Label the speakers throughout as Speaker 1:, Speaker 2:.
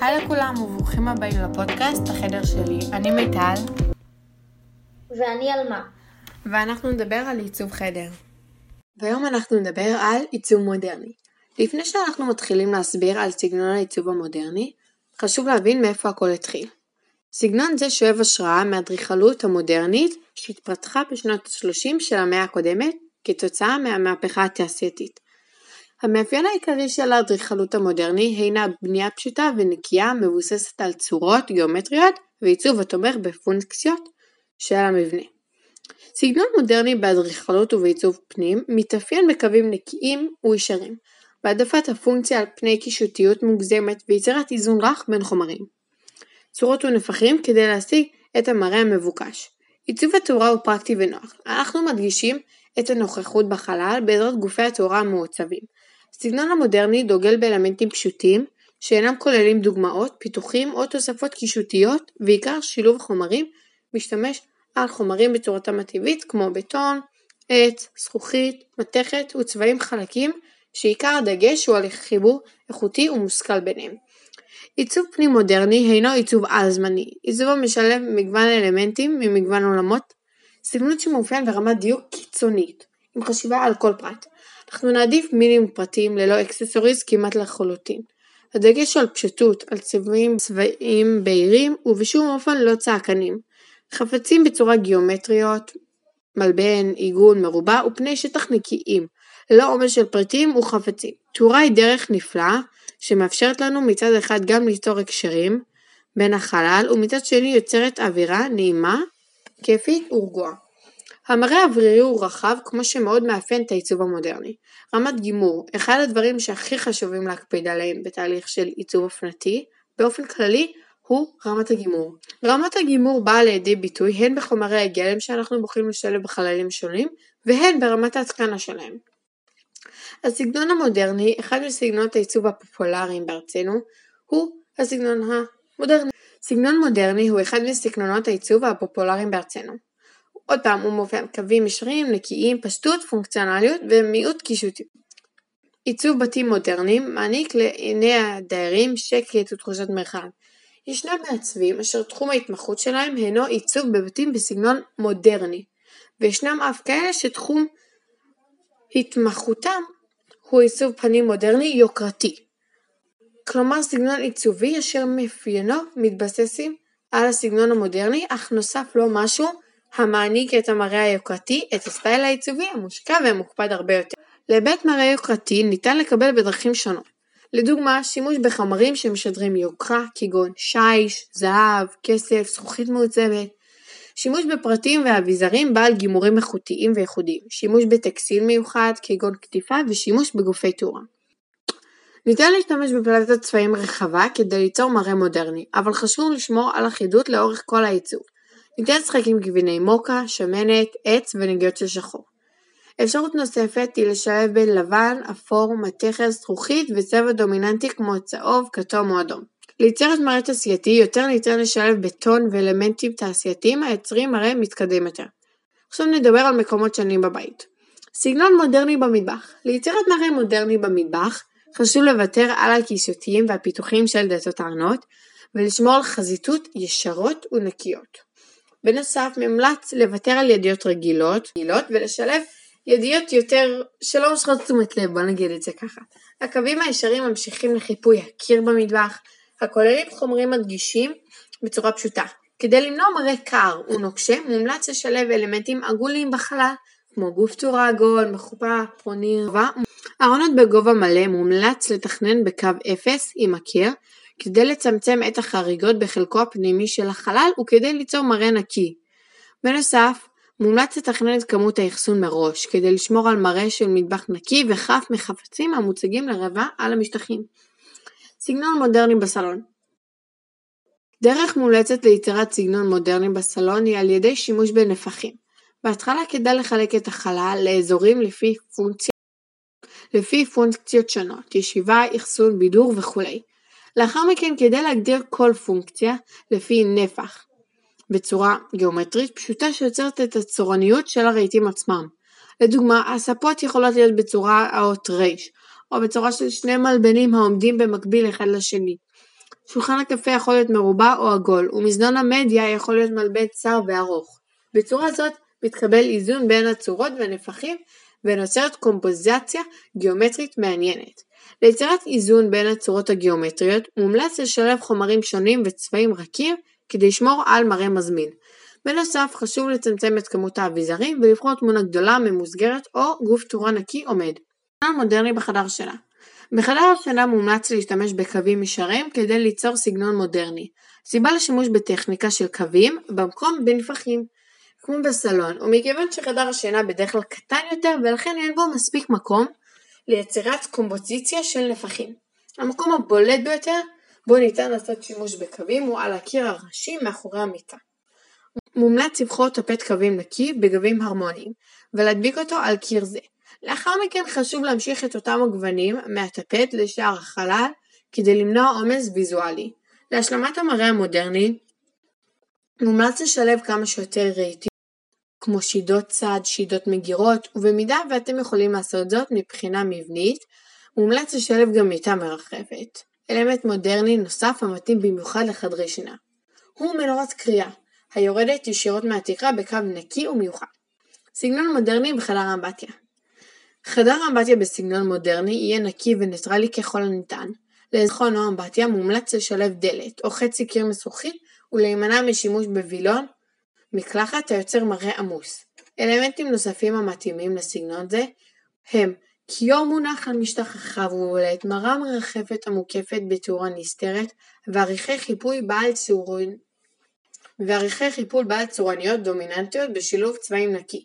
Speaker 1: היי לכולם וברוכים הבאים לפודקאסט החדר שלי. אני מיטל.
Speaker 2: ואני עלמה.
Speaker 1: ואנחנו נדבר על עיצוב חדר. והיום אנחנו נדבר על עיצוב מודרני. לפני שאנחנו מתחילים להסביר על סגנון העיצוב המודרני, חשוב להבין מאיפה הכל התחיל. סגנון זה שואב השראה מהאדריכלות המודרנית שהתפתחה בשנות ה-30 של המאה הקודמת כתוצאה מהמהפכה התעשייתית. המאפיין העיקרי של האדריכלות המודרני הינה בנייה פשוטה ונקייה מבוססת על צורות גיאומטריות ועיצוב התומך בפונקציות של המבנה. סגנון מודרני באדריכלות ובעיצוב פנים מתאפיין בקווים נקיים וישרים, בהעדפת הפונקציה על פני קישוטיות מוגזמת ויצירת איזון רך בין חומרים. צורות ונפחים כדי להשיג את המראה המבוקש. עיצוב התאורה הוא פרקטי ונוח. אנחנו מדגישים את הנוכחות בחלל בעזרת גופי התאורה המעוצבים. הסגנון המודרני דוגל באלמנטים פשוטים שאינם כוללים דוגמאות, פיתוחים או תוספות קישוטיות ועיקר שילוב חומרים משתמש על חומרים בצורתם הטבעית כמו בטון, עץ, זכוכית, מתכת וצבעים חלקים שעיקר הדגש הוא על חיבור איכותי ומושכל ביניהם. עיצוב פנים מודרני הינו עיצוב על-זמני, עיצוב המשלב מגוון אלמנטים ממגוון עולמות, סגנון שמאופיין ברמת דיוק קיצונית, עם חשיבה על כל פרט. אנחנו נעדיף מינימום פרטים ללא אקססוריז כמעט לחלוטין. הדגש על פשטות, על צבעים צבעים בהירים ובשום אופן לא צעקנים. חפצים בצורה גיאומטריות, מלבן, עיגון, מרובע ופני שטח נקיים, ללא עומס של פריטים וחפצים. תאורה היא דרך נפלאה שמאפשרת לנו מצד אחד גם ליצור הקשרים בין החלל ומצד שני יוצרת אווירה נעימה, כיפית ורגועה. המראה האווירי הוא רחב כמו שמאוד מאפיין את העיצוב המודרני. רמת גימור – אחד הדברים שהכי חשובים להקפיד עליהם בתהליך של עיצוב אופנתי, באופן כללי הוא רמת הגימור. רמת הגימור באה לידי ביטוי הן בחומרי הגלם שאנחנו בוחרים לשלב בחללים שונים, והן ברמת ההתקנה שלהם. הסגנון המודרני, אחד מסגנונות העיצוב הפופולריים בארצנו, הוא הסגנון המודרני. סגנון מודרני הוא אחד מסגנונות העיצוב הפופולריים בארצנו. עוד פעם, הוא מופיע קווים ישרים, נקיים, פשטות, פונקציונליות ומיעוט קישוטיות. עיצוב בתים מודרניים מעניק לעיני הדיירים שקט ותחושת מרחב. ישנם מעצבים אשר תחום ההתמחות שלהם הינו עיצוב בבתים בסגנון מודרני, וישנם אף כאלה שתחום התמחותם הוא עיצוב פנים מודרני יוקרתי. כלומר סגנון עיצובי אשר מאפיינו מתבססים על הסגנון המודרני, אך נוסף לו משהו המעניק את המראה היוקרתי, את הסטייל העיצובי המושקע והמוקפד הרבה יותר. להיבט מראה יוקרתי ניתן לקבל בדרכים שונות. לדוגמה, שימוש בחומרים שמשדרים יוקרה כגון שיש, זהב, כסף, זכוכית מעוצבת. שימוש בפרטים ואביזרים בעל גימורים איכותיים וייחודיים. שימוש בטקסטיל מיוחד כגון קטיפה ושימוש בגופי תאורה. ניתן להשתמש בפלטת צבעים רחבה כדי ליצור מראה מודרני, אבל חשוב לשמור על אחידות לאורך כל העיצוב. ניתן לשחק עם גביני מוקה, שמנת, עץ ונגיעות של שחור. אפשרות נוספת היא לשלב בין לבן, אפור, מתכת, זכוכית וצבע דומיננטי כמו צהוב, כתום או אדום. ליצור את מראה תעשייתי יותר ניתן לשלב בטון ואלמנטים תעשייתיים היוצרים מראה מתקדם יותר. עכשיו נדבר על מקומות שונים בבית. סגנון מודרני במטבח ליצירת מראה מודרני במטבח חשוב לוותר על הקישוטים והפיתוחים של דלתות הארנות ולשמור על חזיתות ישרות ונקיות. בנוסף מומלץ לוותר על ידיות רגילות, רגילות ולשלב ידיות יותר שלא מושכות תשומת לב, בוא נגיד את זה ככה. הקווים הישרים ממשיכים לחיפוי הקיר במטבח, הכוללים חומרים מדגישים בצורה פשוטה. כדי למנוע מראה קר ונוקשה, מומלץ לשלב אלמנטים עגולים בחלל, כמו גוף תאורה עגול, מחופה, פרוניר, ארונות בגובה מלא מומלץ לתכנן בקו אפס עם הקיר, כדי לצמצם את החריגות בחלקו הפנימי של החלל וכדי ליצור מראה נקי. בנוסף, מומלץ לתכנן את כמות האחסון מראש, כדי לשמור על מראה של מטבח נקי וחף מחפצים המוצגים לרבע על המשטחים. סגנון מודרני בסלון דרך מומלצת ליצירת סגנון מודרני בסלון היא על ידי שימוש בנפחים. בהתחלה כדאי לחלק את החלל לאזורים לפי, פונקציה, לפי פונקציות שונות, ישיבה, אחסון, בידור וכו'. לאחר מכן כדי להגדיר כל פונקציה לפי נפח בצורה גיאומטרית פשוטה שיוצרת את הצורניות של הרהיטים עצמם. לדוגמה, הספות יכולות להיות בצורה האות ר' או בצורה של שני מלבנים העומדים במקביל אחד לשני. שולחן הקפה יכול להיות מרובע או עגול, ומזנון המדיה יכול להיות מלבן צר וארוך. בצורה זאת מתקבל איזון בין הצורות והנפחים ונוצרת קומפוזיציה גיאומטרית מעניינת. ליצירת איזון בין הצורות הגיאומטריות מומלץ לשלב חומרים שונים וצבעים רכים כדי לשמור על מראה מזמין. בנוסף חשוב לצמצם את כמות האביזרים ולבחור תמונה גדולה, ממוסגרת או גוף תאורה נקי עומד. סגנון מודרני בחדר שינה בחדר השינה מומלץ להשתמש בקווים ישרים כדי ליצור סגנון מודרני. סיבה לשימוש בטכניקה של קווים במקום בנפחים כמו בסלון, ומכיוון שחדר השינה בדרך כלל קטן יותר ולכן אין בו מספיק מקום ליצירת קומפוזיציה של נפחים. המקום הבולט ביותר בו ניתן לעשות שימוש בקווים הוא על הקיר הראשי מאחורי המיטה. מומלץ לבחור טפט קווים נקי בגבים הרמוניים ולהדביק אותו על קיר זה. לאחר מכן חשוב להמשיך את אותם הגוונים מהטפט לשאר החלל כדי למנוע עומס ויזואלי. להשלמת המראה המודרני מומלץ לשלב כמה שיותר רהיטים כמו שידות צד, שידות מגירות, ובמידה ואתם יכולים לעשות זאת מבחינה מבנית, מומלץ לשלב גם מיטה מרחפת. אלמנט מודרני נוסף המתאים במיוחד לחדרי שינה. הוא מנורת קריאה, היורדת ישירות מהתקרה בקו נקי ומיוחד. סגנון מודרני בחדר האמבטיה חדר האמבטיה בסגנון מודרני יהיה נקי וניטרלי ככל הניתן. לאזרחון או אמבטיה מומלץ לשלב דלת או חצי קיר משוחי ולהימנע משימוש בווילון מקלחת היוצר מראה עמוס. אלמנטים נוספים המתאימים לסגנון זה הם כיור מונח על משטח רחב ובולט, מראה מרחפת המוקפת בתאורה נסתרת, ועריכי חיפוי בעל צורון ועריכי חיפול בעל צורניות דומיננטיות בשילוב צבעים נקי.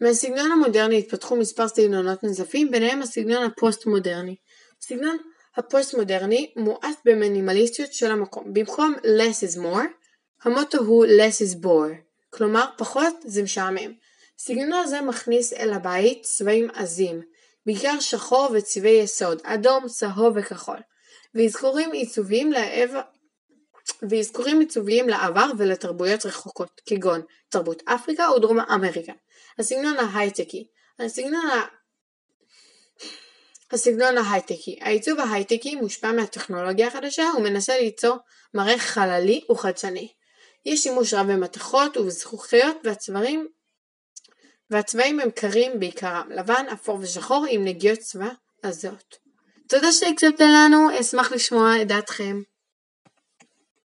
Speaker 1: מהסגנון המודרני התפתחו מספר סגנונות נוספים, ביניהם הסגנון הפוסט-מודרני. הסגנון הפוסט-מודרני מואס במינימליסטיות של המקום. במקום less is more, המוטו הוא less is bore, כלומר פחות זה משעמם. סגנון זה מכניס אל הבית צבעים עזים, בעיקר שחור וצבעי יסוד, אדום, צהוב וכחול, ואזכורים עיצוביים לעבר ואזכורים עיצוביים לעבר ולתרבויות רחוקות, כגון תרבות אפריקה או דרום אמריקה. הסגנון ההייטקי הסגנון, ה... הסגנון ההייטקי העיצוב ההייטקי מושפע מהטכנולוגיה החדשה ומנסה ליצור מראה חללי וחדשני. יש שימוש רב במתכות ובזכוכיות והצבעים והצבעים הם קרים בעיקרם, לבן, אפור ושחור עם נגיעות צבע עזות. תודה שהקשבתם לנו, אשמח לשמוע את דעתכם.